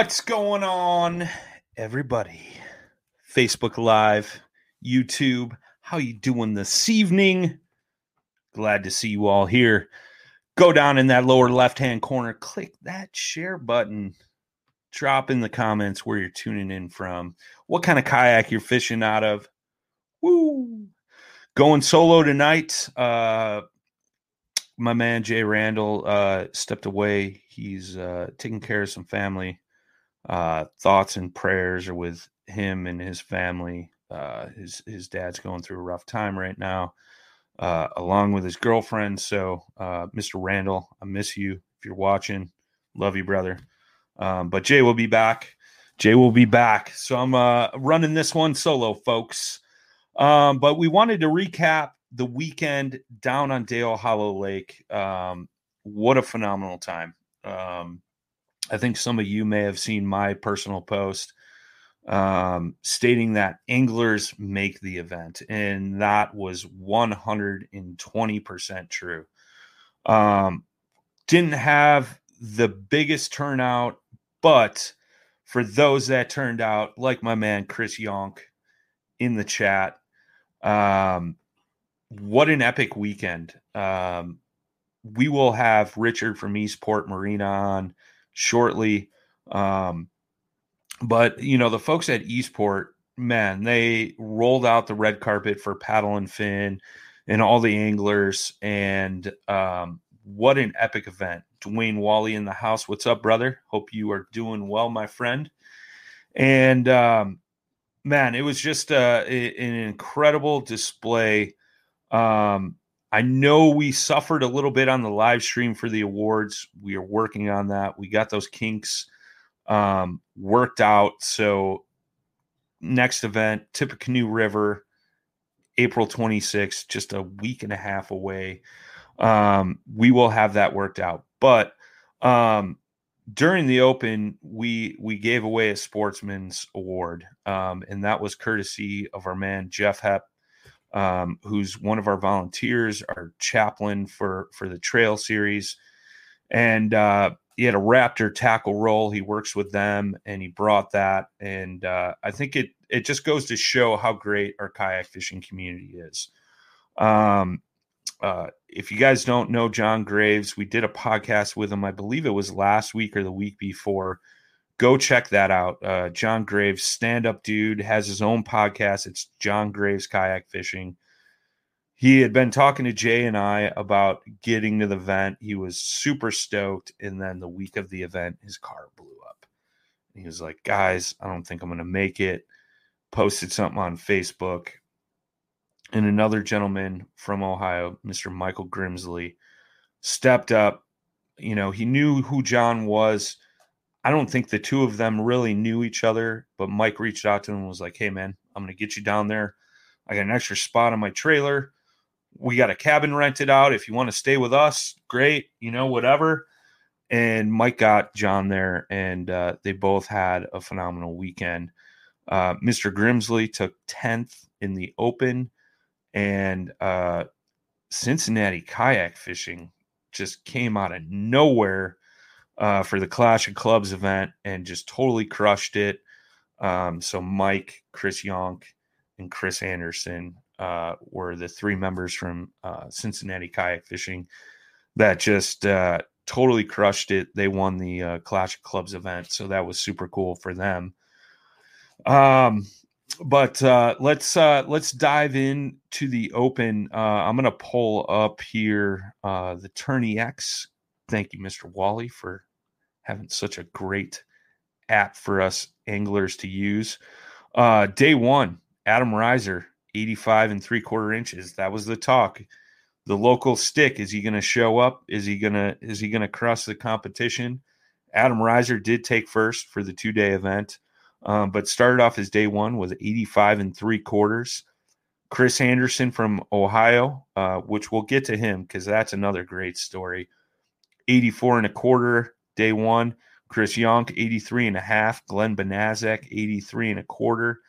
What's going on, everybody? Facebook Live, YouTube. How you doing this evening? Glad to see you all here. Go down in that lower left-hand corner, click that share button. Drop in the comments where you're tuning in from. What kind of kayak you're fishing out of? Woo! Going solo tonight. Uh my man Jay Randall uh, stepped away. He's uh, taking care of some family. Uh, thoughts and prayers are with him and his family. Uh, his his dad's going through a rough time right now, uh, along with his girlfriend. So, uh, Mr. Randall, I miss you. If you're watching, love you, brother. Um, but Jay will be back. Jay will be back. So I'm uh running this one solo, folks. Um, but we wanted to recap the weekend down on Dale Hollow Lake. Um, what a phenomenal time. Um, I think some of you may have seen my personal post um, stating that anglers make the event, and that was 120% true. Um, didn't have the biggest turnout, but for those that turned out, like my man Chris Yonk in the chat, um, what an epic weekend. Um, we will have Richard from Eastport Marina on shortly. Um, but, you know, the folks at Eastport, man, they rolled out the red carpet for Paddle and Fin and all the anglers. And um, what an epic event. Dwayne Wally in the house. What's up, brother? Hope you are doing well, my friend. And, um, man, it was just uh, an incredible display um, I know we suffered a little bit on the live stream for the awards. We are working on that. We got those kinks um, worked out. So, next event, Tippecanoe River, April 26th, just a week and a half away. Um, we will have that worked out. But um, during the Open, we we gave away a Sportsman's Award, um, and that was courtesy of our man Jeff Hepp um, who's one of our volunteers, our chaplain for for the trail series, and uh, he had a Raptor tackle roll. He works with them, and he brought that, and uh, I think it it just goes to show how great our kayak fishing community is. Um, uh, if you guys don't know John Graves, we did a podcast with him. I believe it was last week or the week before go check that out. Uh, John Graves, stand up dude, has his own podcast. It's John Graves Kayak Fishing. he had been talking to Jay and I about getting to the event. He was super stoked. And then the week of the event, his car blew up. He was like, guys, I don't think I'm going to make it. Posted something on Facebook. And another gentleman from Ohio, Mr. Michael Grimsley, stepped up. You know, he knew who John was. I don't think the two of them really knew each other, but Mike reached out to him and was like, hey, man, I'm going to get you down there. I got an extra spot on my trailer we got a cabin rented out. If you want to stay with us, great, you know, whatever. And Mike got John there, and uh, they both had a phenomenal weekend. Uh, Mr. Grimsley took 10th in the open, and uh, Cincinnati kayak fishing just came out of nowhere uh, for the Clash of Clubs event and just totally crushed it. Um, so Mike, Chris Yonk, and Chris Anderson uh, were the three members from uh, Cincinnati Kayak Fishing that just uh, totally crushed it. They won the uh, Clash of Clubs event, so that was super cool for them. Um, but uh, let's let's dive in to the Open. I'm gonna pull up here the Tourney X. Thank you, Mr. Wally, for having such a great app for us anglers to use. Uh, day one, Adam Reiser 85 and three quarter inches. That was the talk. The local stick is he going to show up? Is he going to is he going to cross the competition? Adam Reiser did take first for the two day event, um, but started off his day one with 85 and three quarters. Chris Anderson from Ohio, uh, which we'll get to him because that's another great story. 84 and a quarter day one. Chris Yonk, 83 and a half. Glenn Benazek, 83 and a quarter.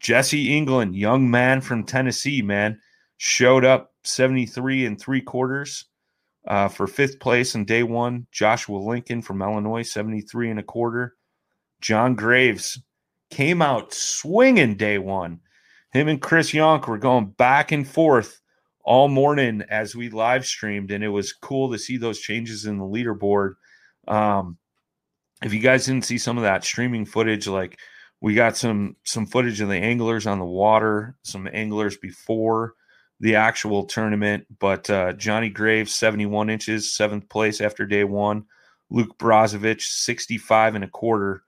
Jesse England, young man from Tennessee, man, showed up 73 and three quarters uh, for fifth place in day one. Joshua Lincoln from Illinois, 73 and a quarter. John Graves came out swinging day one. Him and Chris Yonk were going back and forth all morning as we live streamed, and it was cool to see those changes in the leaderboard. Um, if you guys didn't see some of that streaming footage, like we got some some footage of the anglers on the water, some anglers before the actual tournament. But uh, Johnny Graves, 71 inches, seventh place after day one. Luke Brozovich, 65 and a quarter,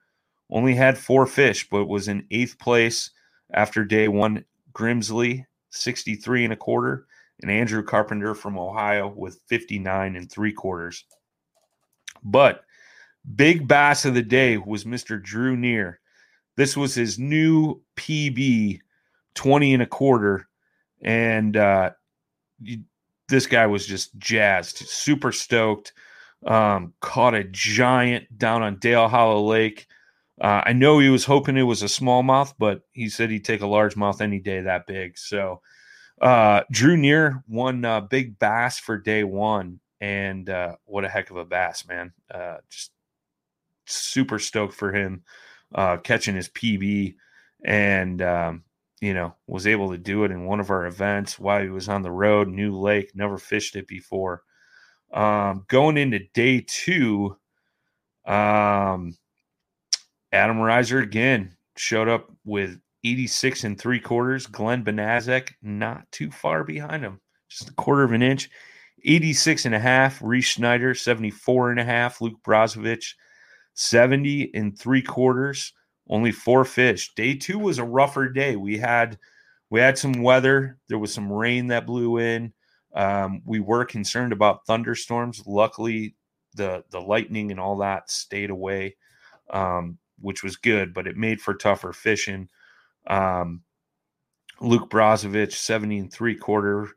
only had four fish, but was in eighth place after day one. Grimsley, 63 and a quarter, and Andrew Carpenter from Ohio with 59 and three quarters. But big bass of the day was Mr. Drew Near. This was his new PB, 20 and a quarter. And uh, this guy was just jazzed, super stoked. Um, caught a giant down on Dale Hollow Lake. Uh, I know he was hoping it was a smallmouth, but he said he'd take a largemouth any day that big. So uh, Drew Near won uh, big bass for day one, and uh, what a heck of a bass, man! Uh, just super stoked for him uh, catching his PB, and um, you know was able to do it in one of our events while he was on the road. New lake, never fished it before. Um, going into day two, um, Adam Reiser again showed up with 86 and three quarters. Glenn Banaszak not too far behind him, just a quarter of an inch. 86 and a half. Reese Schneider, 74 and a half. Luke Brozovich, 70 and three quarters, only four fish. Day two was a rougher day. We had we had some weather. There was some rain that blew in. Um, we were concerned about thunderstorms. Luckily, the the lightning and all that stayed away, um, which was good. But it made for tougher fishing. Um, Luke Brozovich, 70 and three quarter.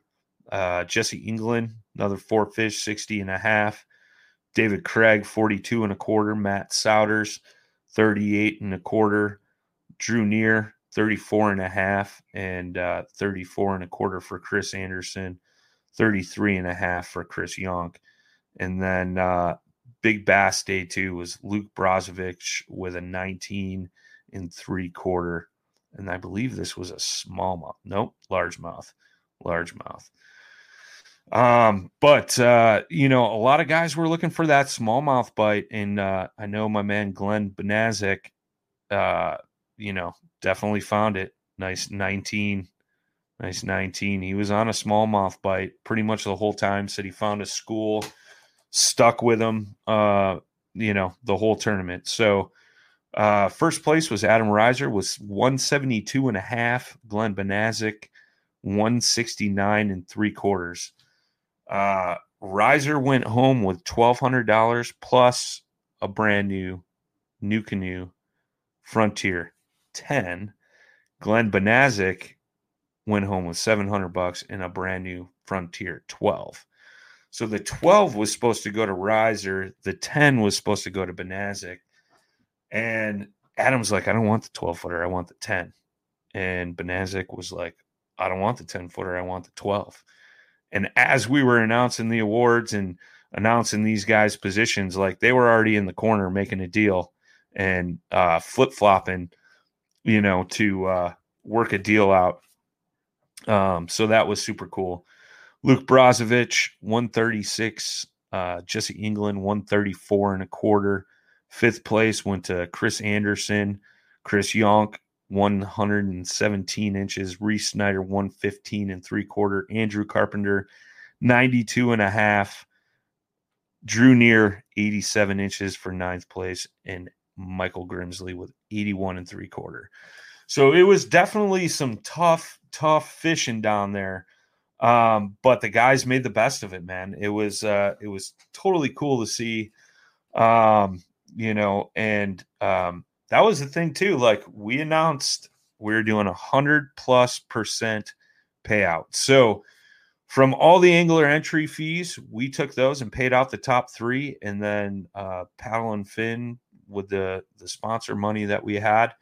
Uh, Jesse England, another four fish, 60 and a half. David Craig, 42 and a quarter. Matt Souders, 38 and a quarter. Drew Near, 34 and a half. And uh, 34 and a quarter for Chris Anderson. 33 and a half for Chris Yonk. And then uh, Big Bass Day two was Luke Brozovich with a 19 and three quarter. And I believe this was a smallmouth. Nope, largemouth. Largemouth. Um, but uh, you know, a lot of guys were looking for that smallmouth bite, and uh, I know my man Glenn Banaszak, uh, you know, definitely found it. Nice 19, Nice 19. He was on a smallmouth bite pretty much the whole time. Said he found a school, stuck with him, uh, you know, the whole tournament. So, uh, first place was Adam Reiser was 172 and a half. Glenn Benazik, 169 and three quarters. Uh, Reiser went home with $1,200 plus a brand new NuCanoe Frontier 10. Glenn Benazik went home with 700 bucks and a brand new Frontier 12. So the 12 was supposed to go to Reiser, the 10 was supposed to go to Benazik. And Adam's like, I don't want the 12 footer, I want the 10. And Benazik was like, I don't want the 10 footer, I want the 12. And as we were announcing the awards and announcing these guys' positions, like they were already in the corner making a deal and uh, flip flopping, you know, to uh, work a deal out. Um, so that was super cool. Luke Brozovich, 136. Uh, Jesse England, 134 and a quarter. Fifth place went to Chris Anderson. Chris Yonk, 117 inches. Reese Snyder, 115 and three quarter. Andrew Carpenter, 92 and a half. Drew Near, 87 inches for ninth place. And Michael Grimsley with 81 and three quarter. So it was definitely some tough, tough fishing down there. Um, but the guys made the best of it, man. It was uh it was totally cool to see. Um, you know, and um that was the thing too. Like we announced we are doing a hundred plus percent payout. So from all the angler entry fees, we took those and paid out the top three, and then uh, Paddle and Fin with the the sponsor money that we had,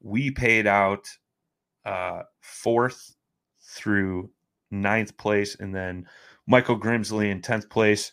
we paid out uh, fourth through ninth place, and then Michael Grimsley in tenth place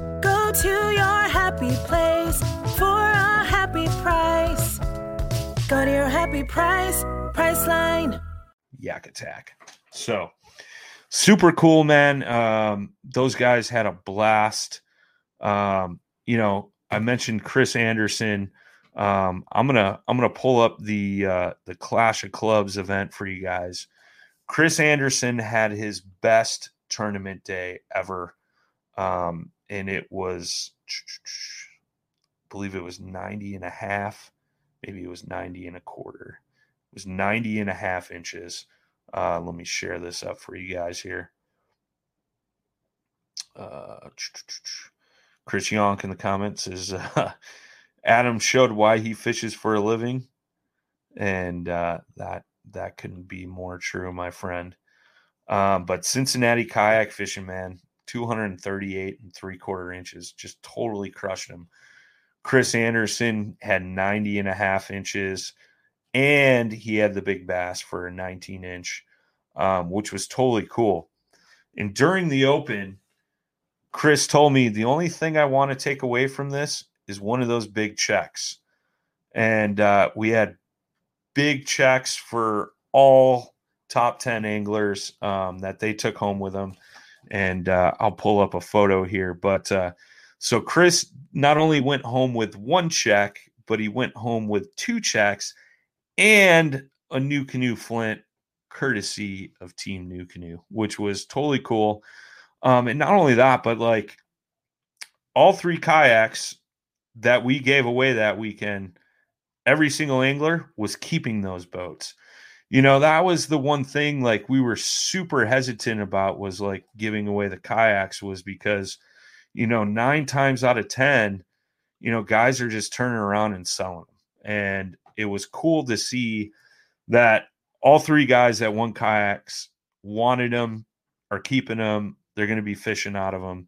To your happy place for a happy price. Go to your happy price, Priceline. Yak Attack. So super cool, man. Um, those guys had a blast. Um, you know, I mentioned Chris Anderson. Um, I'm gonna I'm gonna pull up the uh, the Clash of Clubs event for you guys. Chris Anderson had his best tournament day ever, um, and it was, I believe it was 90 and a half, maybe it was 90 and a quarter. It was 90 and a half inches. Uh, let me share this up for you guys here. Uh, Chris Yonk in the comments is uh, Adam showed why he fishes for a living, and uh, that that couldn't be more true, my friend. Um, but Cincinnati kayak fishing, man, 238 and three quarter inches, just totally crushed him. Chris Anderson had 90 and a half inches and he had the big bass for a 19 inch, um, which was totally cool. And during the open, Chris told me the only thing I want to take away from this is one of those big checks. And uh, we had big checks for all top 10 anglers um, that they took home with them. And uh, I'll pull up a photo here. But uh, so Chris not only went home with one check, but he went home with two checks and a NuCanoe Flint courtesy of Team NuCanoe, which was totally cool. Um, and not only that, but like all three kayaks that we gave away that weekend, every single angler was keeping those boats. You know, that was the one thing like we were super hesitant about was like giving away the kayaks was because, you know, nine times out of 10, you know, guys are just turning around and selling them. And it was cool to see that all three guys that won kayaks wanted them, are keeping them. They're going to be fishing out of them.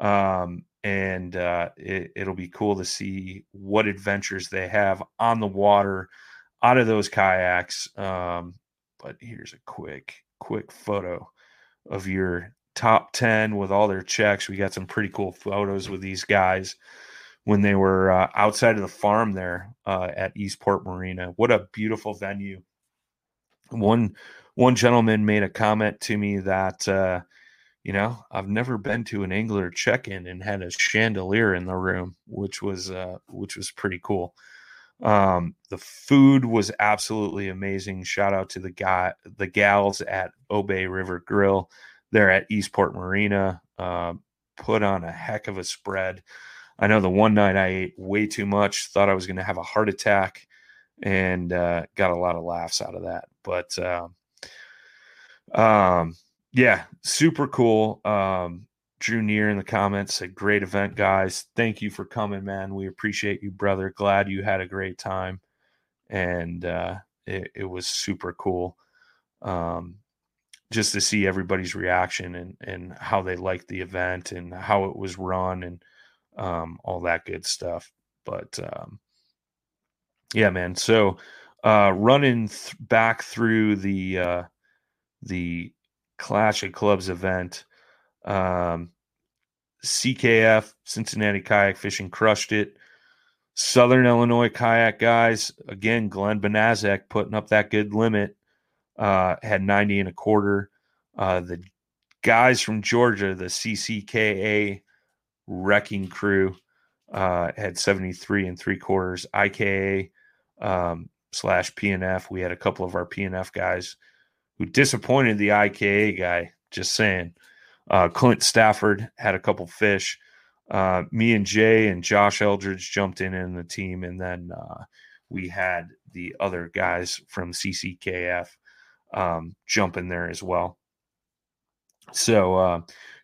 Um, and uh, it, it'll be cool to see what adventures they have on the water out of those kayaks. Um, but here's a quick, quick photo. of your top 10 with all their checks. We got some pretty cool photos with these guys when they were uh, outside of the farm there uh, at Eastport Marina. What a beautiful venue. One one gentleman made a comment to me that uh, you know I've never been to an angler check-in and had a chandelier in the room, which was uh, which was pretty cool. Um, the food was absolutely amazing. Shout out to the guy, the gals at Obey River Grill. They're at Eastport Marina. Uh, put on a heck of a spread. I know the one night I ate way too much, thought I was going to have a heart attack, and uh, got a lot of laughs out of that. But um, um, yeah, super cool. Um, Drew Near in the comments said, "Great event, guys. Thank you for coming, man. We appreciate you, brother. Glad you had a great time, and uh, it, it was super cool." Um, just to see everybody's reaction and and how they liked the event and how it was run and um, all that good stuff. But um, yeah, man. So uh, running th- back through the uh, the Clash of Clubs event, um, CKF Cincinnati Kayak Fishing crushed it. Southern Illinois kayak guys again. Glenn Benazek putting up that good limit. Uh, had 90 and a quarter. Uh, the guys from Georgia, the CCKA wrecking crew, uh, had 73 and three quarters. IKA um, slash PNF. We had a couple of our PNF guys who disappointed the IKA guy. Just saying. Uh, Clint Stafford had a couple fish. Uh, me and Jay and Josh Eldridge jumped in in the team, and then uh, we had the other guys from CCKF um, jump in there as well. So uh,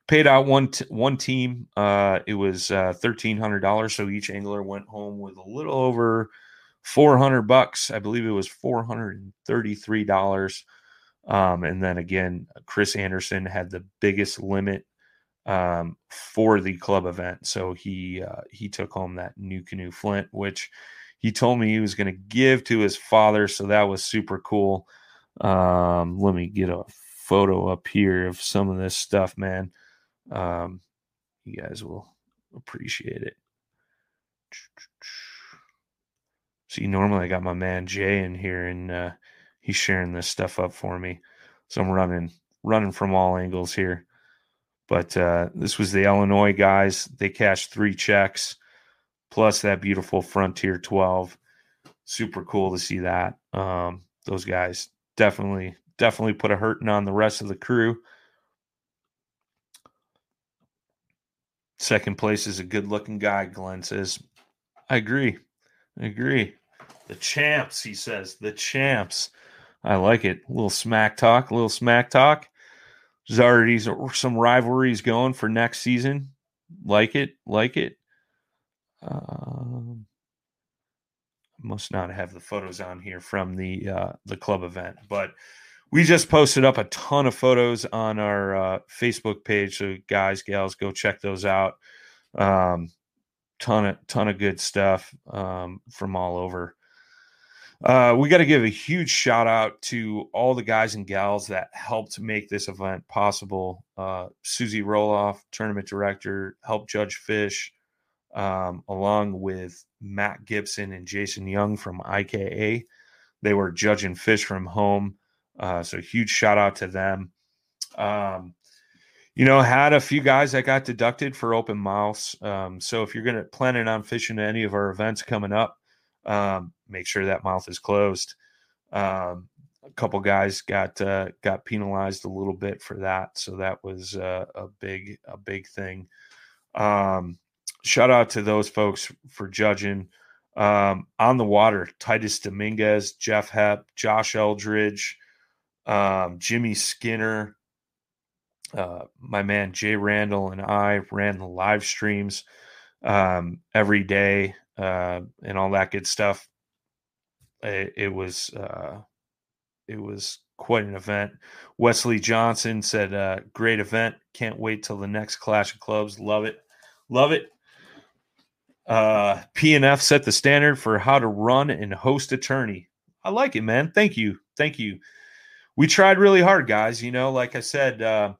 paid out one t- one team. Uh, it was uh, thirteen hundred dollars. So each angler went home with a little over four hundred bucks. I believe it was four hundred and thirty three dollars. Um, and then again, Chris Anderson had the biggest limit um, for the club event, so he uh, he took home that NuCanoe Flint, which he told me he was going to give to his father. So that was super cool. Um, let me get a photo up here of some of this stuff, man. Um, you guys will appreciate it. See, normally I got my man Jay in here, and uh, he's sharing this stuff up for me. So I'm running running from all angles here. But uh, this was the Illinois guys. They cashed three checks plus that beautiful Frontier 12. Super cool to see that. Um, those guys definitely definitely put a hurting on the rest of the crew. Second place is a good looking guy, Glenn says. I agree. I agree. The champs, he says. The champs. I like it. A little smack talk, a little smack talk. There's already some rivalries going for next season. Like it, like it. Um, must not have the photos on here from the uh, the club event, but we just posted up a ton of photos on our uh, Facebook page. So guys, gals, go check those out. Um, ton of ton of good stuff um, from all over. Uh, we got to give a huge shout out to all the guys and gals that helped make this event possible. Uh, Susie Roloff, tournament director, helped judge fish, um, along with Matt Gibson and Jason Young from IKA. They were judging fish from home. Uh, so huge shout out to them. Um, you know, had a few guys that got deducted for open mouths. Um, so if you're going to planning on fishing any of our events coming up, um, make sure that mouth is closed. Um, a couple guys got uh, got penalized a little bit for that, so that was uh, a big a big thing. Um, shout out to those folks for judging um, on the water. Titus Dominguez, Jeff Hepp, Josh Eldridge, um, Jimmy Skinner, uh, my man Jay Randall, and I ran the live streams um, every day uh, and all that good stuff. It, it was uh, it was quite an event. Wesley Johnson said, uh, "Great event! Can't wait till the next Clash of Clubs. Love it, love it." Uh, PNF set the standard for how to run and host a tourney. I like it, man. Thank you, thank you we tried really hard, guys. You know, like I said, uh,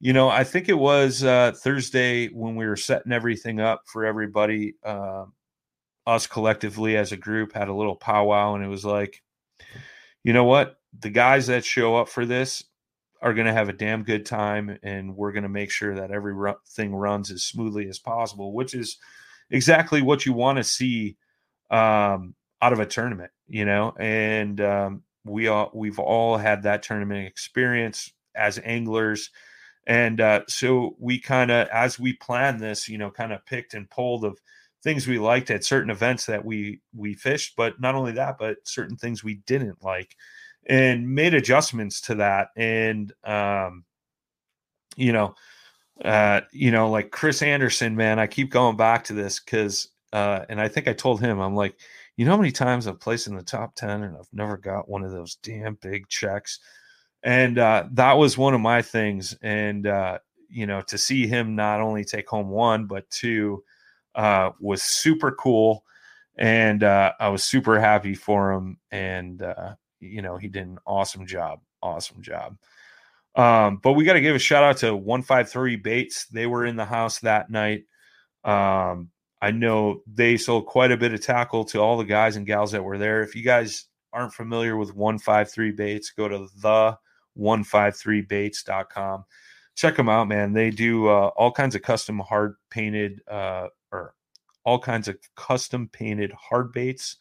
you know, I think it was uh, Thursday when we were setting everything up for everybody. Uh, us collectively as a group had a little powwow, and it was like, you know what? The guys that show up for this are going to have a damn good time, and we're going to make sure that everything runs as smoothly as possible, which is exactly what you want to see um, out of a tournament, you know. And um, we all we've all had that tournament experience as anglers and uh, so we kind of, as we planned this, you know, kind of picked and pulled of things we liked at certain events that we we fished, but not only that, but certain things we didn't like, and made adjustments to that. And um, you know, uh, you know, like Chris Anderson, man, I keep going back to this because, uh, and I think I told him, I'm like, you know, how many times I've placed in the top ten and I've never got one of those damn big checks and uh, that was one of my things. And uh, you know, to see him not only take home one but two uh, was super cool, and uh, I was super happy for him. And uh, you know, he did an awesome job. Awesome job. Um, but we got to give a shout out to 153 Baits. They were in the house that night. Um, I know they sold quite a bit of tackle to all the guys and gals that were there. If you guys aren't familiar with 153 Baits, go to the 153baits.com. Check them out, man. They do uh, all kinds of custom hard painted uh, or all kinds of custom painted hard baits.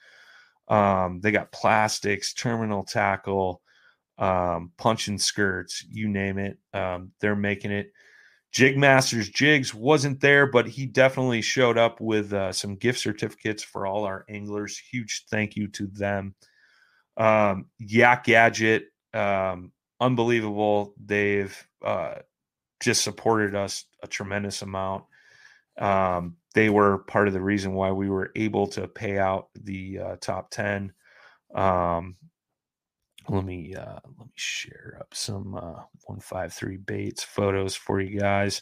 Um, they got plastics, terminal tackle, um, punching skirts, you name it. Um, they're making it. Jig Masters Jigs wasn't there, but he definitely showed up with uh, some gift certificates for all our anglers. Huge thank you to them. Um, Yak Gadget, um, unbelievable. They've uh, just supported us a tremendous amount. Um, they were part of the reason why we were able to pay out the uh, top 10. Um, let me uh, let me share up some uh, 153 baits photos for you guys.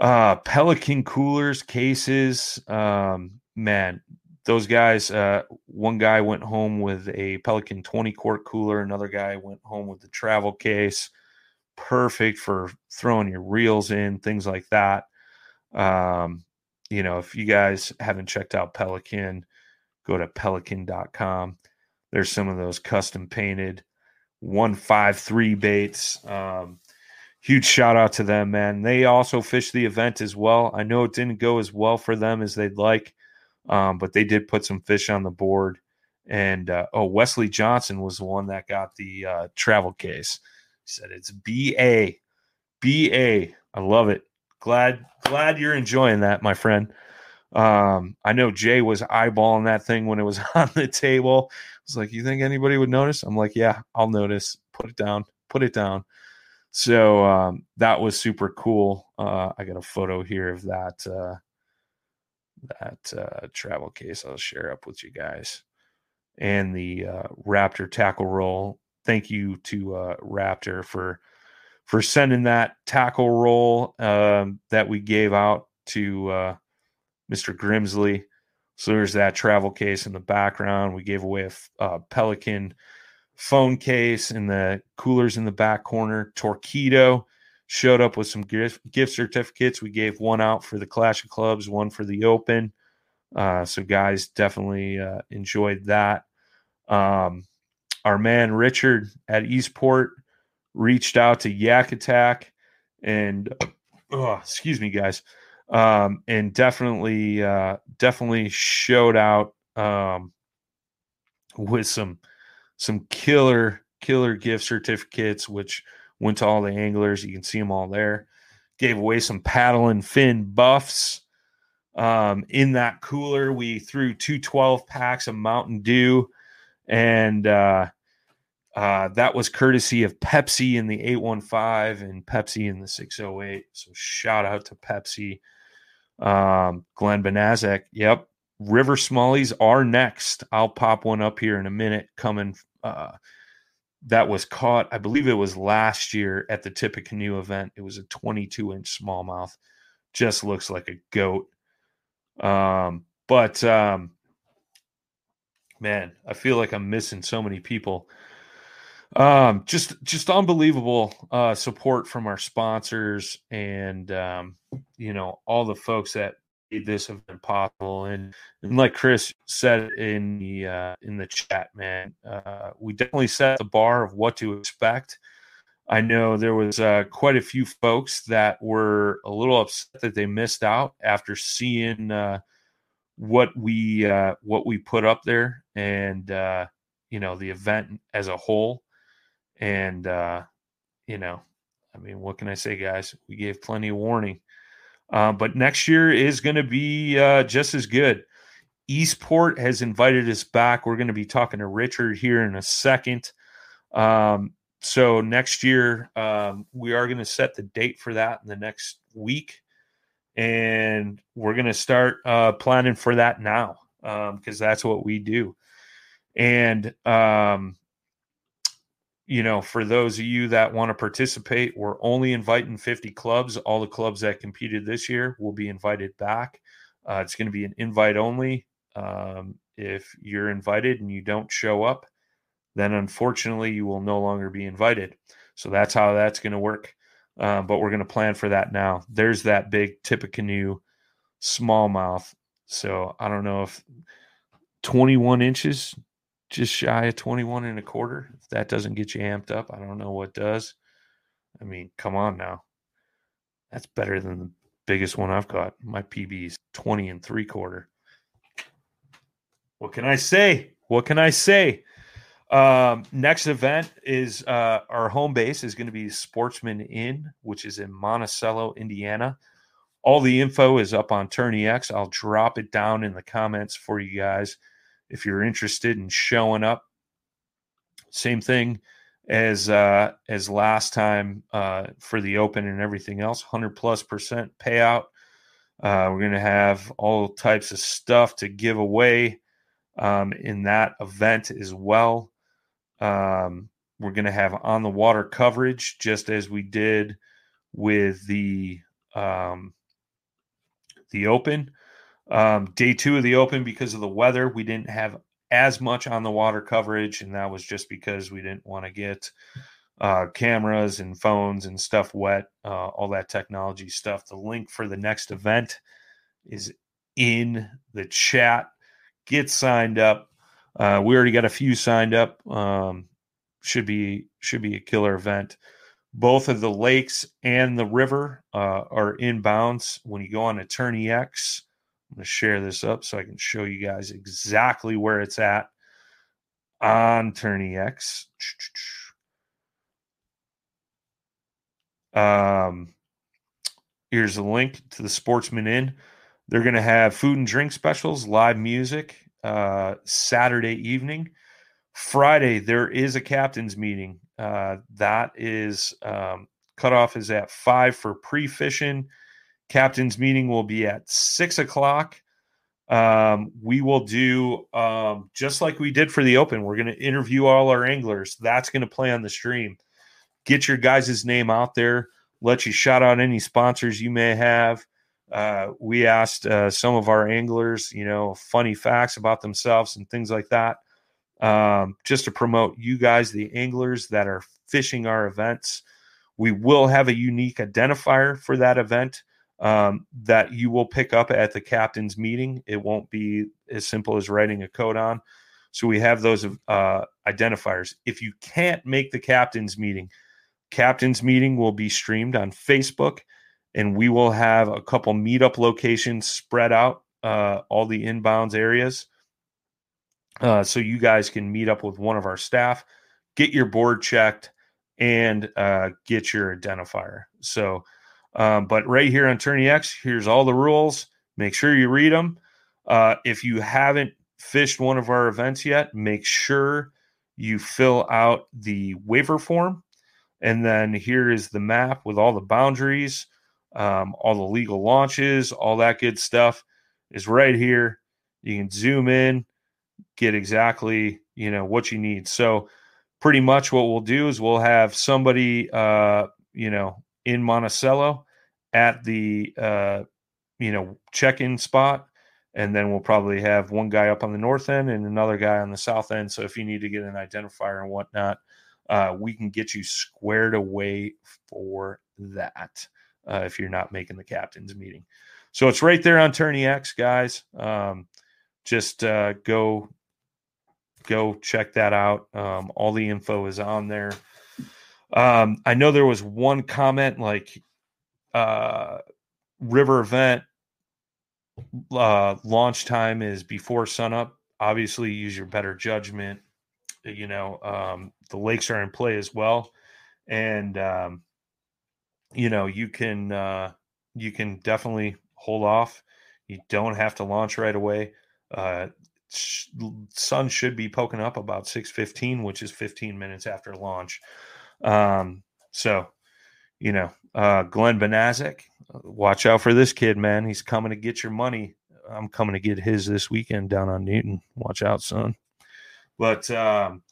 Uh, Pelican coolers, cases. Um, man, those guys, uh, one guy went home with a Pelican 20 quart cooler, another guy went home with the travel case. Perfect for throwing your reels in, things like that. Um, you know, if you guys haven't checked out Pelican, go to pelican.com. There's some of those custom painted 153 baits. Um, huge shout out to them, man. They also fished the event as well. I know it didn't go as well for them as they'd like um, but they did put some fish on the board. And uh, oh, Wesley Johnson was the one that got the uh, travel case. He said it's BA. BA. I love it. Glad glad you're enjoying that, my friend. Um, I know Jay was eyeballing that thing when it was on the table. I was like, "You think anybody would notice?" I'm like, "Yeah, I'll notice. Put it down. Put it down." So um, that was super cool. Uh, I got a photo here of that uh, that uh, travel case I'll share up with you guys. And the uh, Raptor tackle roll. Thank you to uh, Raptor for for sending that tackle roll um, that we gave out to uh, Mr. Grimsley. So there's that travel case in the background. We gave away a, a Pelican phone case and the coolers in the back corner. Torqeedo showed up with some gift, gift certificates. We gave one out for the Clash of Clubs, one for the Open. Uh, so guys definitely uh, enjoyed that. Um, our man Richard at Eastport reached out to Yak Attack and oh, excuse me, guys, um, and definitely uh, definitely showed out um, with some some killer killer gift certificates, which went to all the anglers. You can see them all there. Gave away some paddle and fin buffs. Um, in that cooler, we threw two 12 packs of Mountain Dew, and uh, uh, that was courtesy of Pepsi in the 815 and Pepsi in the 608. So shout out to Pepsi. Um, Glenn Benazek. Yep. River Smallies are next. I'll pop one up here in a minute coming uh, that was caught, I believe it was last year at the Tippecanoe event. It was a 22 inch smallmouth. Just looks like a goat. Um, but um, man, I feel like I'm missing so many people. Um, just just unbelievable uh, support from our sponsors and um, you know all the folks that made this event possible. And, and like Chris said in the uh, in the chat, man, uh, we definitely set the bar of what to expect. I know there was uh, quite a few folks that were a little upset that they missed out after seeing uh, what we uh, what we put up there and uh, you know the event as a whole. And uh, you know, I mean, what can I say, guys? We gave plenty of warning. Uh, but next year is going to be uh, just as good. Eastport has invited us back. We're going to be talking to Richard here in a second. Um, so next year, um, we are going to set the date for that in the next week, and we're going to start uh, planning for that now because um, that's what we do. And um, you know, for those of you that want to participate, we're only inviting 50 clubs. All the clubs that competed this year will be invited back. Uh, it's going to be an invite only. Um, if you're invited and you don't show up, then unfortunately you will no longer be invited. So that's how that's going to work. Uh, but we're going to plan for that now. There's that big Tippecanoe smallmouth. So I don't know if 21 inches, just shy of 21 and a quarter. If that doesn't get you amped up, I don't know what does. I mean, come on now. That's better than the biggest one I've got. My PB is 20 and three quarter. What can I say? What can I say? Um, next event is uh, our home base is going to be Sportsman Inn, which is in Monticello, Indiana. All the info is up on Tourney. I'll drop it down in the comments for you guys if you're interested in showing up. Same thing as uh, as last time uh, for the Open and everything else. Hundred plus percent payout. Uh, we're going to have all types of stuff to give away um, in that event as well. Um, we're going to have on the water coverage, just as we did with the um, the Open. Um, day two of the Open, because of the weather, we didn't have as much on the water coverage, and that was just because we didn't want to get uh, cameras and phones and stuff wet, uh, all that technology stuff. The link for the next event is in the chat. Get signed up. Uh, we already got a few signed up. Um, should be should be a killer event. Both of the lakes and the river uh, are inbounds. When you go on Attorney X, I'm going to share this up so I can show you guys exactly where it's at on Tourney X. Um, here's a link to the Sportsman Inn. They're going to have food and drink specials, live music, uh, Saturday evening. Friday, there is a captain's meeting. Uh, that is um, cutoff is at five for pre fishing. Captain's meeting will be at six o'clock. Um, we will do um, just like we did for the Open. We're going to interview all our anglers. That's going to play on the stream. Get your guys' name out there. Let you shout out any sponsors you may have. Uh, we asked uh, some of our anglers, you know, funny facts about themselves and things like that, um, just to promote you guys, the anglers that are fishing our events. We will have a unique identifier for that event um, that you will pick up at the captain's meeting. It won't be as simple as writing a code on. So we have those uh, identifiers. If you can't make the captain's meeting, captain's meeting will be streamed on Facebook and we will have a couple meetup locations spread out uh, all the inbounds areas uh, so you guys can meet up with one of our staff get your board checked and uh, get your identifier so um, but right here on tourney x here's all the rules make sure you read them uh, if you haven't fished one of our events yet make sure you fill out the waiver form and then here is the map with all the boundaries um, all the legal launches, all that good stuff is right here. You can zoom in, get exactly you know what you need. So pretty much what we'll do is we'll have somebody uh, you know in Monticello at the uh, you know check-in spot, and then we'll probably have one guy up on the north end and another guy on the south end. So if you need to get an identifier and whatnot, uh, we can get you squared away for that uh, if you're not making the captain's meeting. So it's right there on Tourney X, guys. Um, just uh, go go check that out. Um, all the info is on there. Um, I know there was one comment like uh, River Event uh, launch time is before sunup. Obviously, use your better judgment. You know, um, the lakes are in play as well, and um, you know you can uh, you can definitely hold off. You don't have to launch right away. Uh, sun should be poking up about 6:15, which is 15 minutes after launch. Um, so, you know, uh, Glenn Benazik, watch out for this kid, man. He's coming to get your money. I'm coming to get his this weekend down on Newton. Watch out, son. But um,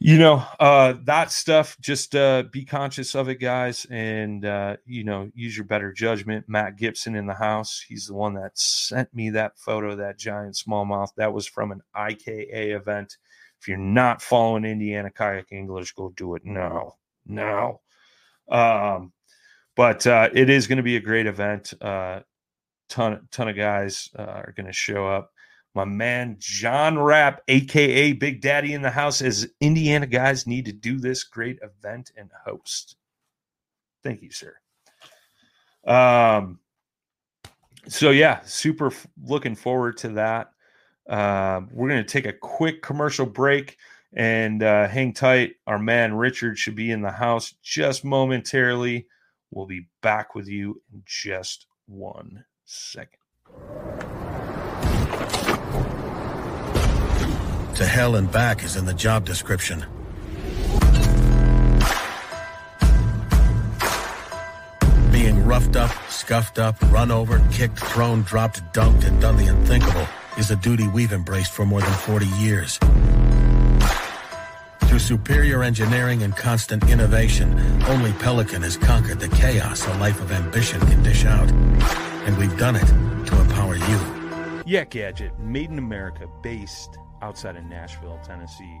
you know uh that stuff just uh be conscious of it guys and uh you know use your better judgment matt gibson in the house he's the one that sent me that photo that giant smallmouth that was from an ika event if you're not following indiana kayak anglers go do it now now um but uh it is going to be a great event uh ton ton of guys uh, are going to show up my man John Rapp, aka Big Daddy in the house, as Indiana guys need to do this great event and host. Thank you, sir. Um, so yeah, super f- looking forward to that. Um, we're going to take a quick commercial break and uh, hang tight. Our man Richard should be in the house just momentarily. We'll be back with you in just one second. To hell and back is in the job description. Being roughed up, scuffed up, run over, kicked, thrown, dropped, dunked, and done the unthinkable is a duty we've embraced for more than 40 years. Through superior engineering and constant innovation, only Pelican has conquered the chaos a life of ambition can dish out. And we've done it to empower you. Yak Gadget, made in America, based outside of Nashville, Tennessee.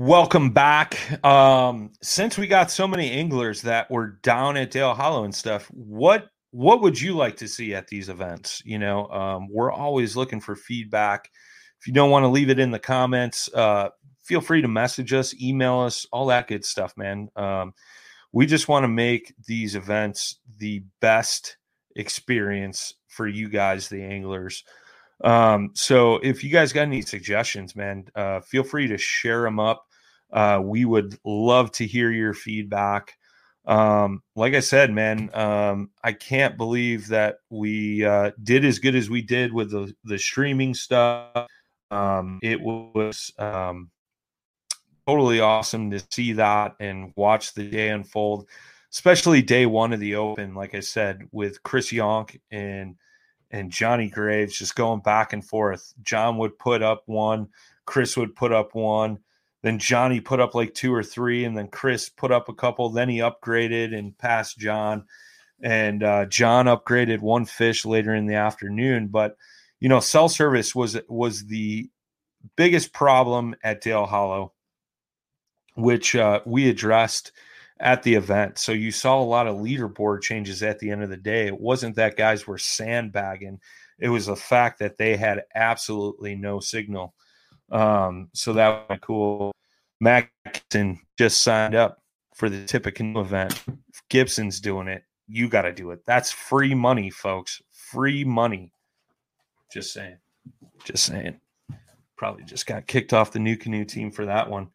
Welcome back. Um, since we got so many anglers that were down at Dale Hollow and stuff, what what would you like to see at these events? You know, um, we're always looking for feedback. If you don't want to leave it in the comments, uh, feel free to message us, email us, all that good stuff, man. Um, we just want to make these events the best experience for you guys, the anglers. Um, so if you guys got any suggestions, man, uh, feel free to share them up. Uh, we would love to hear your feedback. Um, like I said, man, um, I can't believe that we uh, did as good as we did with the, the streaming stuff. Um, it was um, totally awesome to see that and watch the day unfold, especially day one of the Open. Like I said, with Chris Yonk and and Johnny Graves just going back and forth. John would put up one, Chris would put up one then Johnny put up like two or three, and then Chris put up a couple. Then he upgraded and passed John, and uh, John upgraded one fish later in the afternoon. But you know, cell service was was the biggest problem at Dale Hollow, which uh, we addressed at the event. So you saw a lot of leaderboard changes at the end of the day. It wasn't that guys were sandbagging; it was the fact that they had absolutely no signal um, so that was cool. Matt just signed up for the Tippecanoe event. If Gibson's doing it, you got to do it. That's free money, folks. Free money. Just saying. Just saying. Probably just got kicked off the NuCanoe team for that one.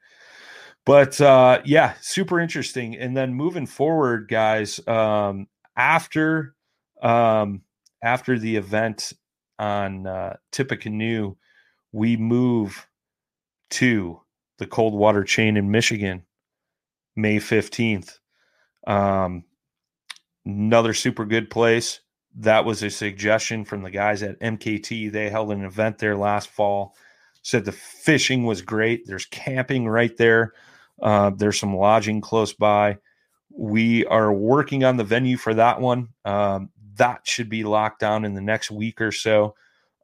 But uh, yeah, super interesting. And then moving forward, guys, um, after um, after the event on uh, Tippecanoe, we move to the Coldwater chain in Michigan. May 15th. Um, another super good place. That was a suggestion from the guys at MKT. They held an event there last fall. Said the fishing was great. There's camping right there. Uh, there's some lodging close by. We are working on the venue for that one. Um, that should be locked down in the next week or so.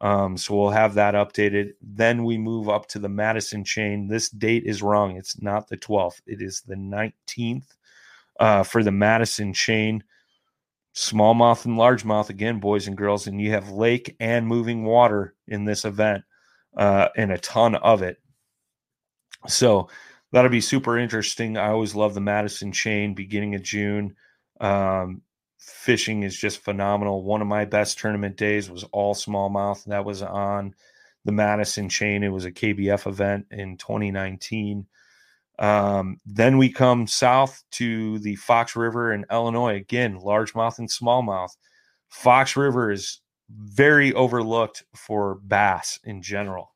Um, so we'll have that updated. Then we move up to the Madison chain. This date is wrong. It's not the 12th, it is the 19th uh, for the Madison chain. Smallmouth and largemouth, again, boys and girls. And you have lake and moving water in this event uh, and a ton of it. So that'll be super interesting. I always love the Madison chain beginning of June. Um, fishing is just phenomenal. One of my best tournament days was all smallmouth. That was on the Madison chain. It was a KBF event in 2019. Um, then we come south to the Fox River in Illinois. Again, largemouth and smallmouth. Fox River is very overlooked for bass in general.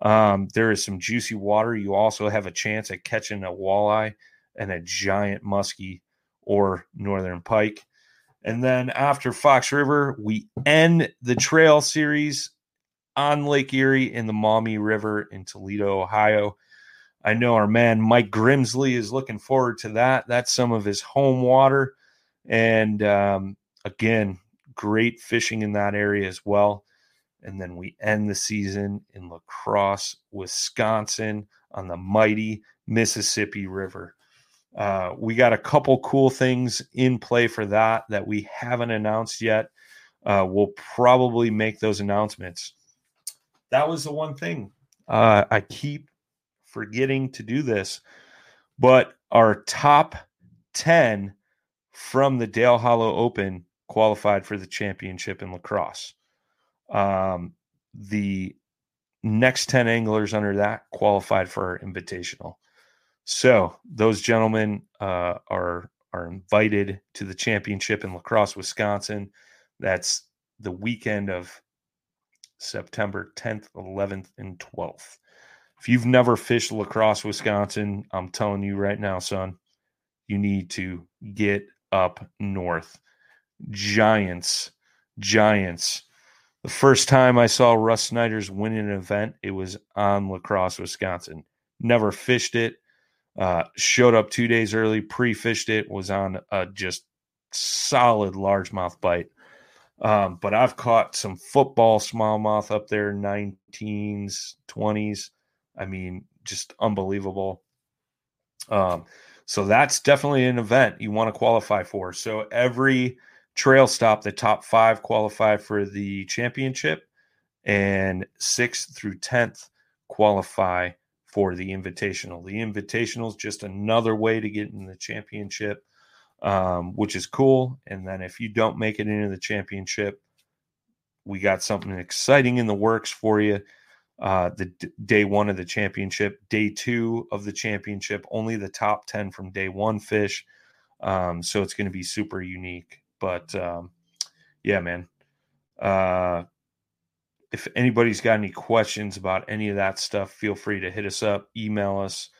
Um, there is some juicy water. You also have a chance at catching a walleye and a giant muskie or northern pike. And then after Fox River, we end the trail series on Lake Erie in the Maumee River in Toledo, Ohio. I know our man Mike Grimsley is looking forward to that. That's some of his home water. And um, again, great fishing in that area as well. And then we end the season in La Crosse, Wisconsin on the mighty Mississippi River. Uh, we got a couple cool things in play for that that we haven't announced yet. Uh, we'll probably make those announcements. That was the one thing uh, I keep forgetting to do this, but our top 10 from the Dale Hollow Open qualified for the championship in La Crosse. Um, the next 10 anglers under that qualified for our invitational. So those gentlemen uh, are are invited to the championship in La Crosse, Wisconsin. That's the weekend of September 10th, 11th, and 12th. If you've never fished La Crosse, Wisconsin, I'm telling you right now, son, you need to get up north. Giants, giants. The first time I saw Russ Snyder's win an event, it was on La Crosse, Wisconsin. Never fished it uh, showed up two days early, pre fished it, was on a just solid largemouth bite. Um, but I've caught some football smallmouth up there, 19s, 20s. I mean, just unbelievable. Um, so that's definitely an event you want to qualify for. So every trail stop, the top five qualify for the championship, and sixth through 10th qualify for the invitational. The invitational is just another way to get in the championship, um, which is cool. And then if you don't make it into the championship, we got something exciting in the works for you. Uh, the d- day one of the championship, day two of the championship, only the top 10 from day one fish. Um, so it's going to be super unique. But um, yeah, man. Uh, if anybody's got any questions about any of that stuff, feel free to hit us up, email us,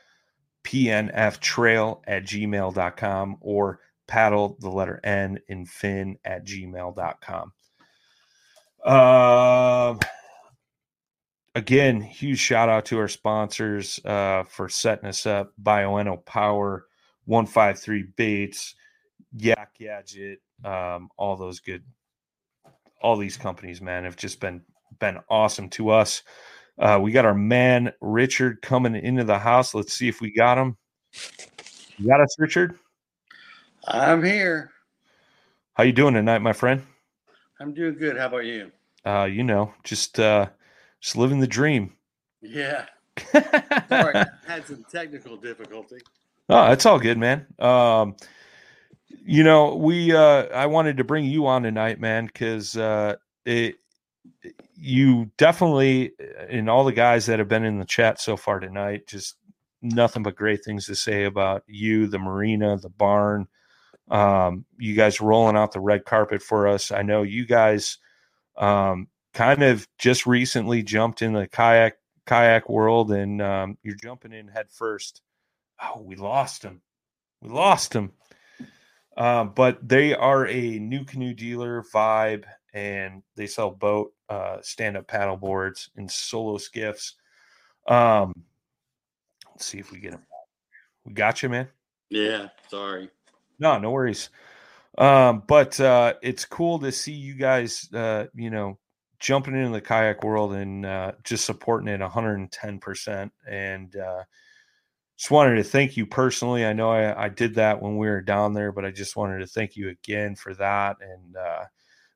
pnftrail at gmail.com or paddle the letter N in fin at gmail.com. Uh, again, huge shout out to our sponsors uh, for setting us up Bioenno Power, 153 Baits, Yak Gadget, um, all those good, all these companies, man, have just been been awesome to us. Uh, we got our man Richard coming into the house. Let's see if we got him. You got us, Richard? I'm here. How you doing tonight, my friend? I'm doing good. How about you? Uh, you know, just uh just living the dream. Yeah. Sorry, had some technical difficulty. Oh, it's all good, man. Um, you know, we uh I wanted to bring you on tonight, man, because uh it you definitely, and all the guys that have been in the chat so far tonight, just nothing but great things to say about you, the marina, the barn. Um, you guys rolling out the red carpet for us. I know you guys um, kind of just recently jumped in the kayak kayak world, and um, you're jumping in head first. Oh, we lost him. we lost him. Uh, but they are a NuCanoe dealer vibe, and they sell boat, uh, stand-up paddle boards, and solo skiffs. Um, let's see if we get him. We got you, man. Yeah, sorry. No, no worries. Um, but uh, it's cool to see you guys, uh, you know, jumping into the kayak world and uh, just supporting it 110%. And uh, just wanted to thank you personally. I know I, I, did that when we were down there, but I just wanted to thank you again for that and uh,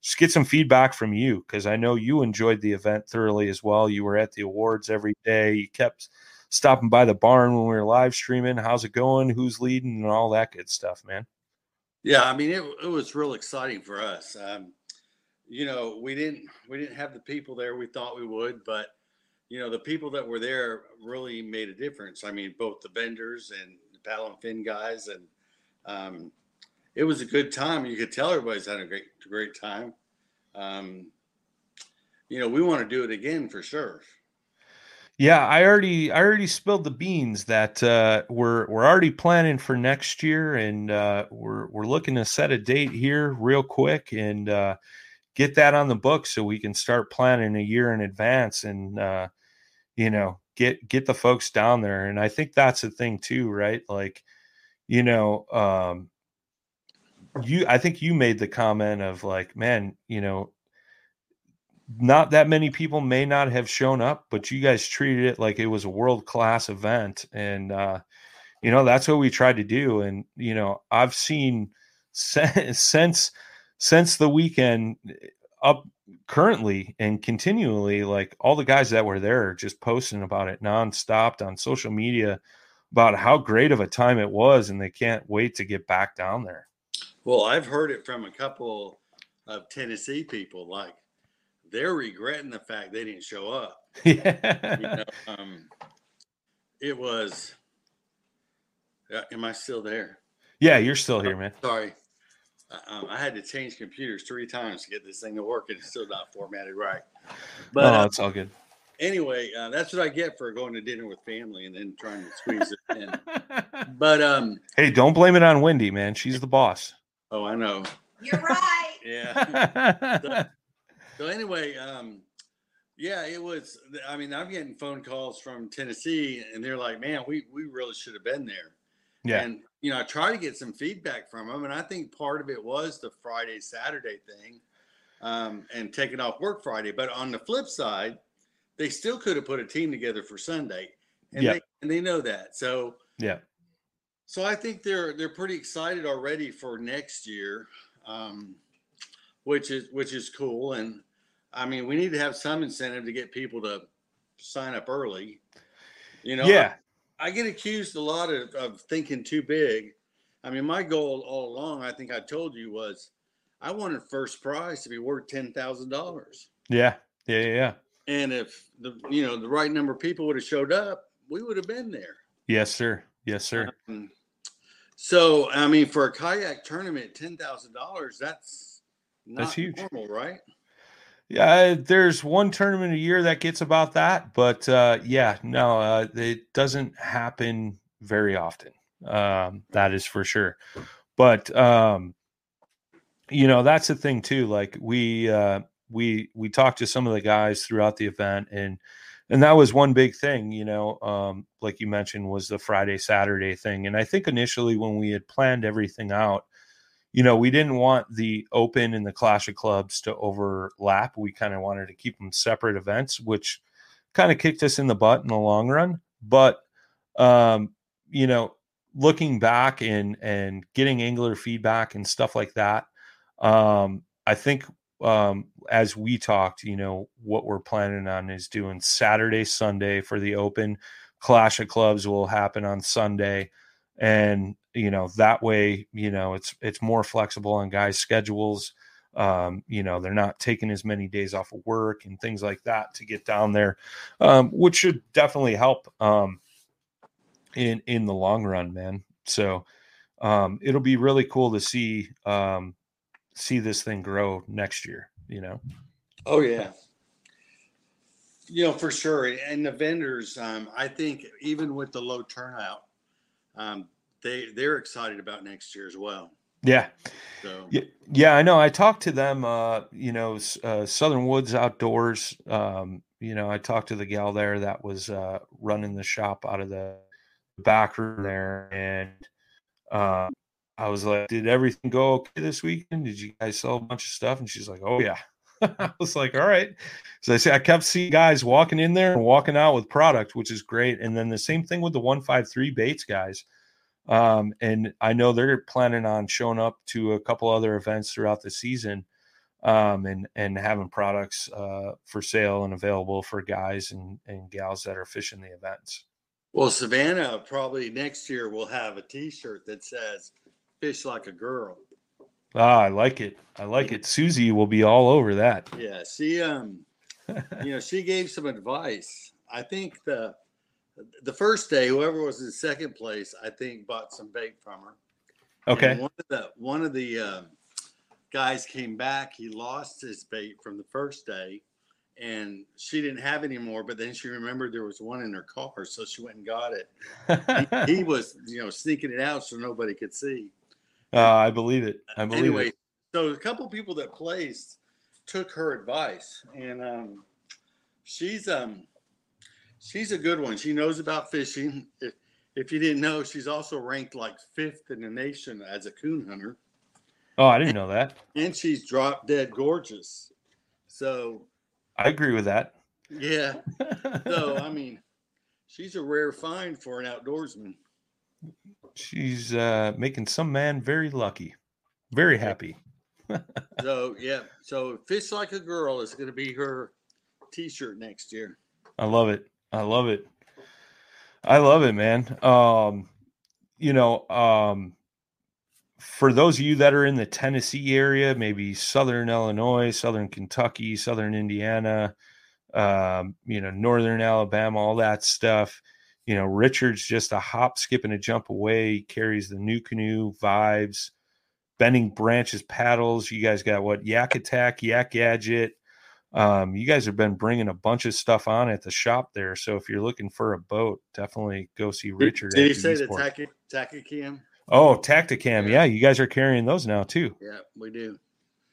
just get some feedback from you because I know you enjoyed the event thoroughly as well. You were at the awards every day. You kept stopping by the barn when we were live streaming. How's it going? Who's leading and all that good stuff, man. Yeah, I mean, it, it was real exciting for us. Um, you know, we didn't we didn't have the people there we thought we would, but you know, the people that were there really made a difference. I mean, both the vendors and the paddle and fin guys, and um, it was a good time. You could tell everybody's had a great great time. Um, you know, we want to do it again for sure. Yeah, I already I already spilled the beans that uh, we're we're already planning for next year, and uh, we're we're looking to set a date here real quick and uh, get that on the book so we can start planning a year in advance and uh, you know get get the folks down there. And I think that's the thing too, right? Like, you know, um, you I think you made the comment of like, man, you know, not that many people may not have shown up, but you guys treated it like it was a world class event. And, uh, you know, that's what we tried to do. And, you know, I've seen since, since the weekend eh, up currently and continually, like all the guys that were there just posting about it nonstop on social media about how great of a time it was. And they can't wait to get back down there. Well, I've heard it from a couple of Tennessee people like, they're regretting the fact they didn't show up. Yeah. You know, um, it was. Uh, am I still there? Yeah, you're still here, man. Sorry. Uh, um, I had to change computers three times to get this thing to work, and it's still not formatted right. But oh, uh, it's all good. Anyway, uh, that's what I get for going to dinner with family and then trying to squeeze it in. But um, hey, don't blame it on Wendy, man. She's the boss. Oh, I know. You're right. yeah. So, so anyway, um, yeah, it was. I mean, I'm getting phone calls from Tennessee, and they're like, "Man, we we really should have been there." Yeah. And you know, I try to get some feedback from them, and I think part of it was the Friday Saturday thing, um, and taking off work Friday. But on the flip side, they still could have put a team together for Sunday, and yeah. they and they know that. So yeah. So I think they're they're pretty excited already for next year, um, which is which is cool. And I mean, we need to have some incentive to get people to sign up early. You know, yeah. I, I get accused a lot of, of thinking too big. I mean, my goal all along, I think I told you, was I wanted first prize to be worth ten thousand dollars. Yeah, yeah, yeah, yeah. And if the you know the right number of people would have showed up, we would have been there. Yes, sir. Yes, sir. Um, so I mean, for a kayak tournament, ten thousand dollars, that's not that's huge. normal, right? Yeah, there's one tournament a year that gets about that, but uh, yeah, no, uh, it doesn't happen very often. Um, that is for sure. But um, you know, that's the thing too. Like we uh, we we talked to some of the guys throughout the event, and and that was one big thing. You know, um, like you mentioned, was the Friday Saturday thing. And I think initially when we had planned everything out, you know, we didn't want the Open and the Clash of Clubs to overlap. We kind of wanted to keep them separate events, which kind of kicked us in the butt in the long run. But, um, you know, looking back and and getting angler feedback and stuff like that, um, I think um, as we talked, you know, what we're planning on is doing Saturday, Sunday for the Open. Clash of Clubs will happen on Sunday. And you know that way you know it's it's more flexible on guys schedules. Um, you know they're not taking as many days off of work and things like that to get down there um, which should definitely help um, in in the long run man. So um, it'll be really cool to see um, see this thing grow next year you know oh yeah you know for sure and the vendors um, i think even with the low turnout um, they they're excited about next year as well. Yeah. So Yeah, yeah, I know. I talked to them. Uh, you know, uh, Southern Woods Outdoors. Um, you know, I talked to the gal there that was uh, running the shop out of the back room there, and uh, I was like, "Did everything go okay this weekend? Did you guys sell a bunch of stuff?" And she's like, "Oh yeah." I was like, "All right." So I said, I kept seeing guys walking in there and walking out with product, which is great. And then the same thing with the one five three baits guys. Um, and I know they're planning on showing up to a couple other events throughout the season, um, and and having products uh, for sale and available for guys and and gals that are fishing the events. well, Savannah probably next year will have a T-shirt that says "Fish like a girl." Ah, I like it. I like it. Susie will be all over that. Yeah, she um, you know, she gave some advice. I think the the first day, whoever was in second place, I think bought some bait from her. Okay. And one of the one of the um, guys came back. He lost his bait from the first day, and she didn't have any more. But then she remembered there was one in her car, so she went and got it. He, he was, you know, sneaking it out so nobody could see. Uh, I believe it. I believe Anyway, it. so a couple people that placed took her advice, and um, she's um, she's a good one. She knows about fishing. If if you didn't know, she's also ranked like fifth in the nation as a coon hunter. Oh, I didn't know that. and she's drop dead gorgeous. So I agree with that. yeah, so I mean, she's a rare find for an outdoorsman. She's uh, making some man very lucky, very happy. So yeah, so fish like a girl is going to be her T-shirt next year. I love it. I love it. I love it, man. Um, you know, um, for those of you that are in the Tennessee area, maybe Southern Illinois, Southern Kentucky, Southern Indiana, um, you know, Northern Alabama, all that stuff. You know, Richard's just a hop, skip, and a jump away. He carries the NuCanoe vibes, bending branches, paddles. You guys got what? Yak Attack, Yak Gadget. Um, you guys have been bringing a bunch of stuff on at the shop there. So if you're looking for a boat, definitely go see Richard. Did at you say the. Taki Takicam? Oh, Tactacam. Yeah. Yeah, you guys are carrying those now too. Yeah, we do.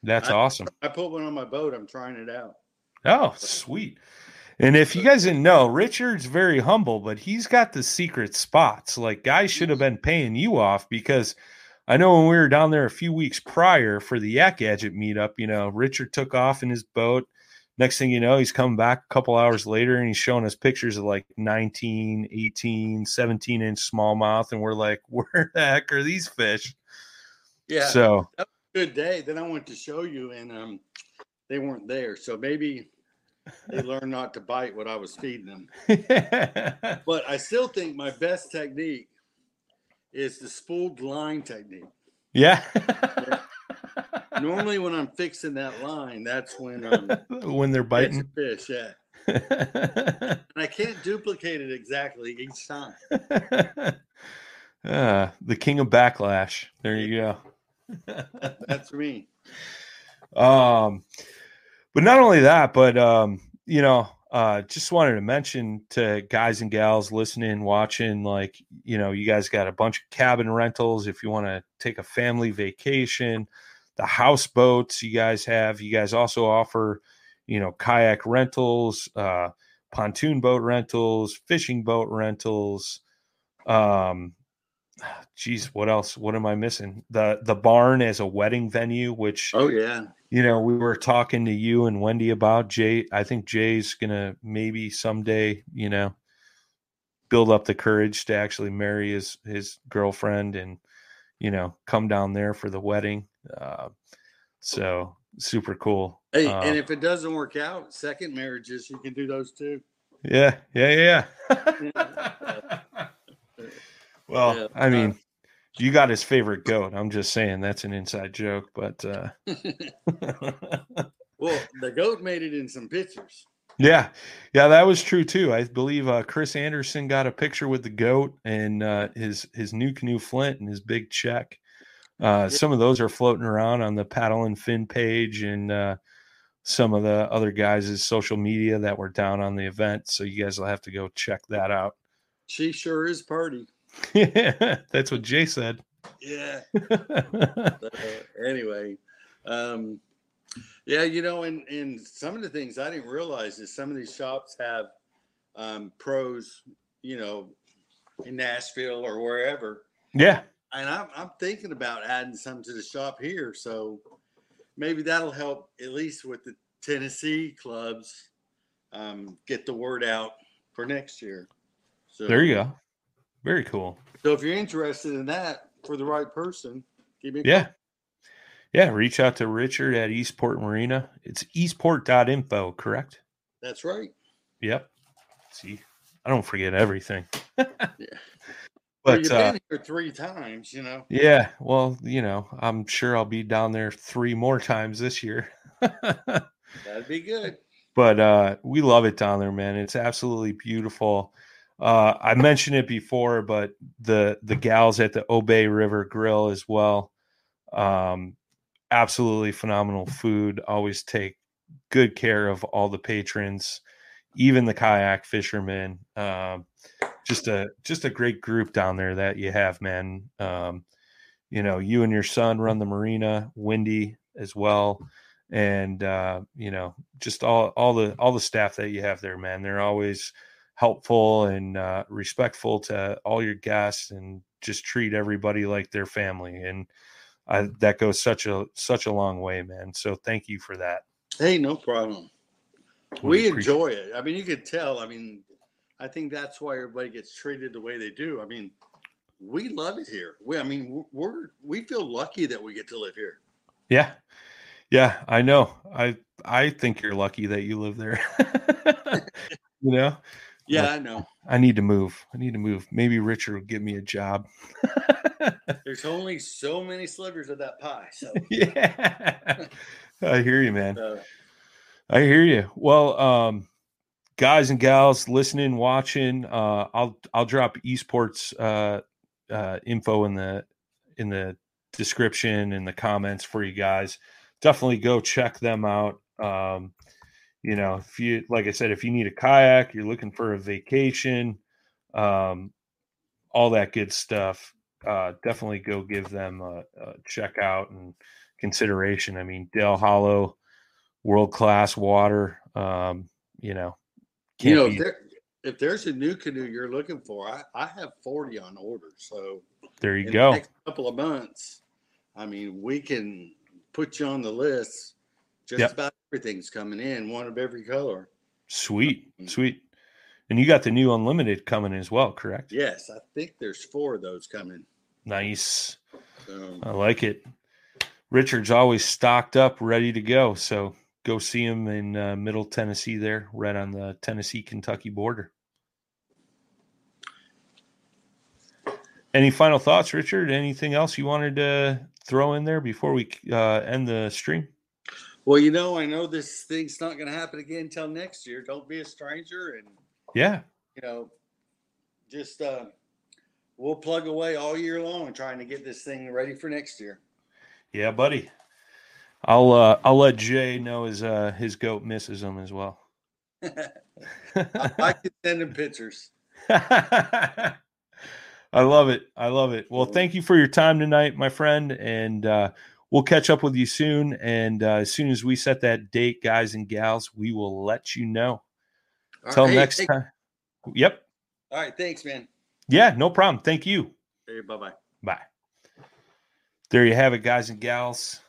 That's I- awesome. I put one on my boat. I'm trying it out. Oh, sweet. And if you guys didn't know, Richard's very humble, but he's got the secret spots. Like guys should have been paying you off because I know when we were down there a few weeks prior for the Yak Gadget meetup, you know, Richard took off in his boat. Next thing you know, he's coming back a couple hours later and he's showing us pictures of like 19, 18, 17 inch smallmouth. And we're like, where the heck are these fish? Yeah. So, good day. Then I went to show you, and um, they weren't there. So maybe they learned not to bite what I was feeding them. But I still think my best technique is the spooled line technique. yeah. Normally, when I'm fixing that line, that's when um, when they're biting fish. Yeah, and I can't duplicate it exactly each time. Ah, the king of backlash. There you go. That's me. Um, but not only that, but um, you know, uh, just wanted to mention to guys and gals listening, watching, like, you know, you guys got a bunch of cabin rentals if you want to take a family vacation, the houseboats you guys have. You guys also offer, you know, kayak rentals, uh, pontoon boat rentals, fishing boat rentals. Um, geez, what else? What am I missing? The the barn as a wedding venue, which Oh yeah, you know, we were talking to you and Wendy about Jay. I think Jay's gonna maybe someday, you know, build up the courage to actually marry his his girlfriend and you know come down there for the wedding. Uh, so super cool. Hey, Uh, and if it doesn't work out, second marriages, you can do those too. yeah, yeah, yeah. well, Yeah, I uh, mean, you got his favorite goat. I'm just saying that's an inside joke, but uh, Well, the goat made it in some pictures. Yeah, yeah, that was true too. I believe uh, Chris Anderson got a picture with the goat and uh, his his NuCanoe Flint and his big check. Uh, some of those are floating around on the paddle and fin page and uh, some of the other guys' social media that were down on the event. So you guys will have to go check that out. She sure is party. Yeah, that's what Jay said. Yeah. So, anyway, um, yeah, you know, and and some of the things I didn't realize is some of these shops have um, pros, you know, in Nashville or wherever, yeah. and I'm I'm thinking about adding some to the shop here, so maybe that'll help at least with the Tennessee clubs um, get the word out for next year. So There you go. Very cool. So if you're interested in that for the right person, give me a Yeah. Yeah. Reach out to Richard at Eastport Marina. It's eastport.info, correct? That's right. Yep. See, I don't forget everything. Well, But you've uh, been here three times, you know. yeah, well, you know, I'm sure I'll be down there three more times this year. That'd be good. but uh we love it down there man it's absolutely beautiful uh i mentioned it before but the the gals at the obey river grill as well. Um absolutely phenomenal food. Always take good care of all the patrons even the kayak fishermen. Um just a just a great group down there that you have man. Um you know you and your son run the marina Wendy as well. And uh, you know just all all the all the staff that you have there man. They're always helpful and uh, respectful to all your guests and just treat everybody like their family and I, that goes such a such a long way man so thank you for that Hey, no problem. We We enjoy it. I mean, you could tell. I mean, I think that's why everybody gets treated the way they do. I mean, we love it here. We, I mean, we're we feel lucky that we get to live here. yeah yeah i know i i think you're lucky that you live there you know Yeah, I know. i need to move i need to move maybe richard will give me a job There's only so many slivers of that pie. So, yeah i hear you man uh, I hear you. Well, um, guys and gals listening, watching, uh, I'll I'll drop Eastport uh, uh, info in the in the description and the comments for you guys. Definitely go check them out. Um, you know, if you like I said, if you need a kayak, you're looking for a vacation, um, all that good stuff. Uh, definitely go give them a, a check out and consideration. I mean, Dale Hollow world class water. Um, you know, you know, be- if, there, if there's a NuCanoe you're looking for, I, I have 40 on order. So, there you in go. the next couple of months, I mean, we can put you on the list. Just Yep. about everything's coming in, one of every color. Sweet, sweet. And you got the new unlimited coming as well, correct? Yes, I think there's four of those coming. Nice. So, I like it. Richard's always stocked up, ready to go. So go see him in uh, Middle Tennessee, there, right on the Tennessee Kentucky border. Any final thoughts, Richard? Anything else you wanted to throw in there before we uh, end the stream? Well, you know, I know this thing's not going to happen again until next year. Don't be a stranger, and Yeah, you know, just uh, we'll plug away all year long trying to get this thing ready for next year. yeah, buddy. I'll uh, I'll let Jay know his uh, his goat misses him as well. I, I can send him pictures. I love it. I love it. Well, thank you for your time tonight, my friend, and uh, we'll catch up with you soon. And uh, as soon as we set that date, guys and gals, we will let you know. Till right, next time. Yep. All right, thanks, man. Yeah, no problem. Thank you. Hey, bye bye. Bye. There you have it, guys and gals.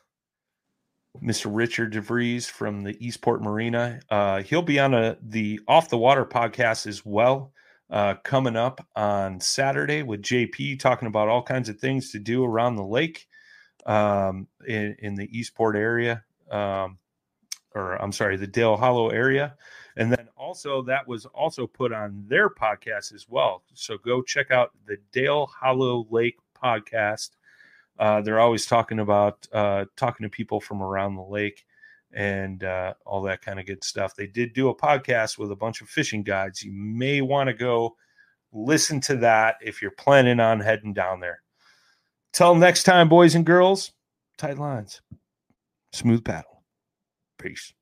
Mr. Richard DeVries from the Eastport Marina. Uh, he'll be on a the Off the Water podcast as well, uh, coming up on Saturday with JP, talking about all kinds of things to do around the lake um, in, in the Eastport area, um, or I'm sorry, the Dale Hollow area. And then also that was also put on their podcast as well. So go check out the Dale Hollow Lake podcast. Uh, they're always talking about uh, talking to people from around the lake and uh, all that kind of good stuff. They did do a podcast with a bunch of fishing guides. You may want to go listen to that if you're planning on heading down there. Till next time, boys and girls, tight lines, smooth paddle. Peace.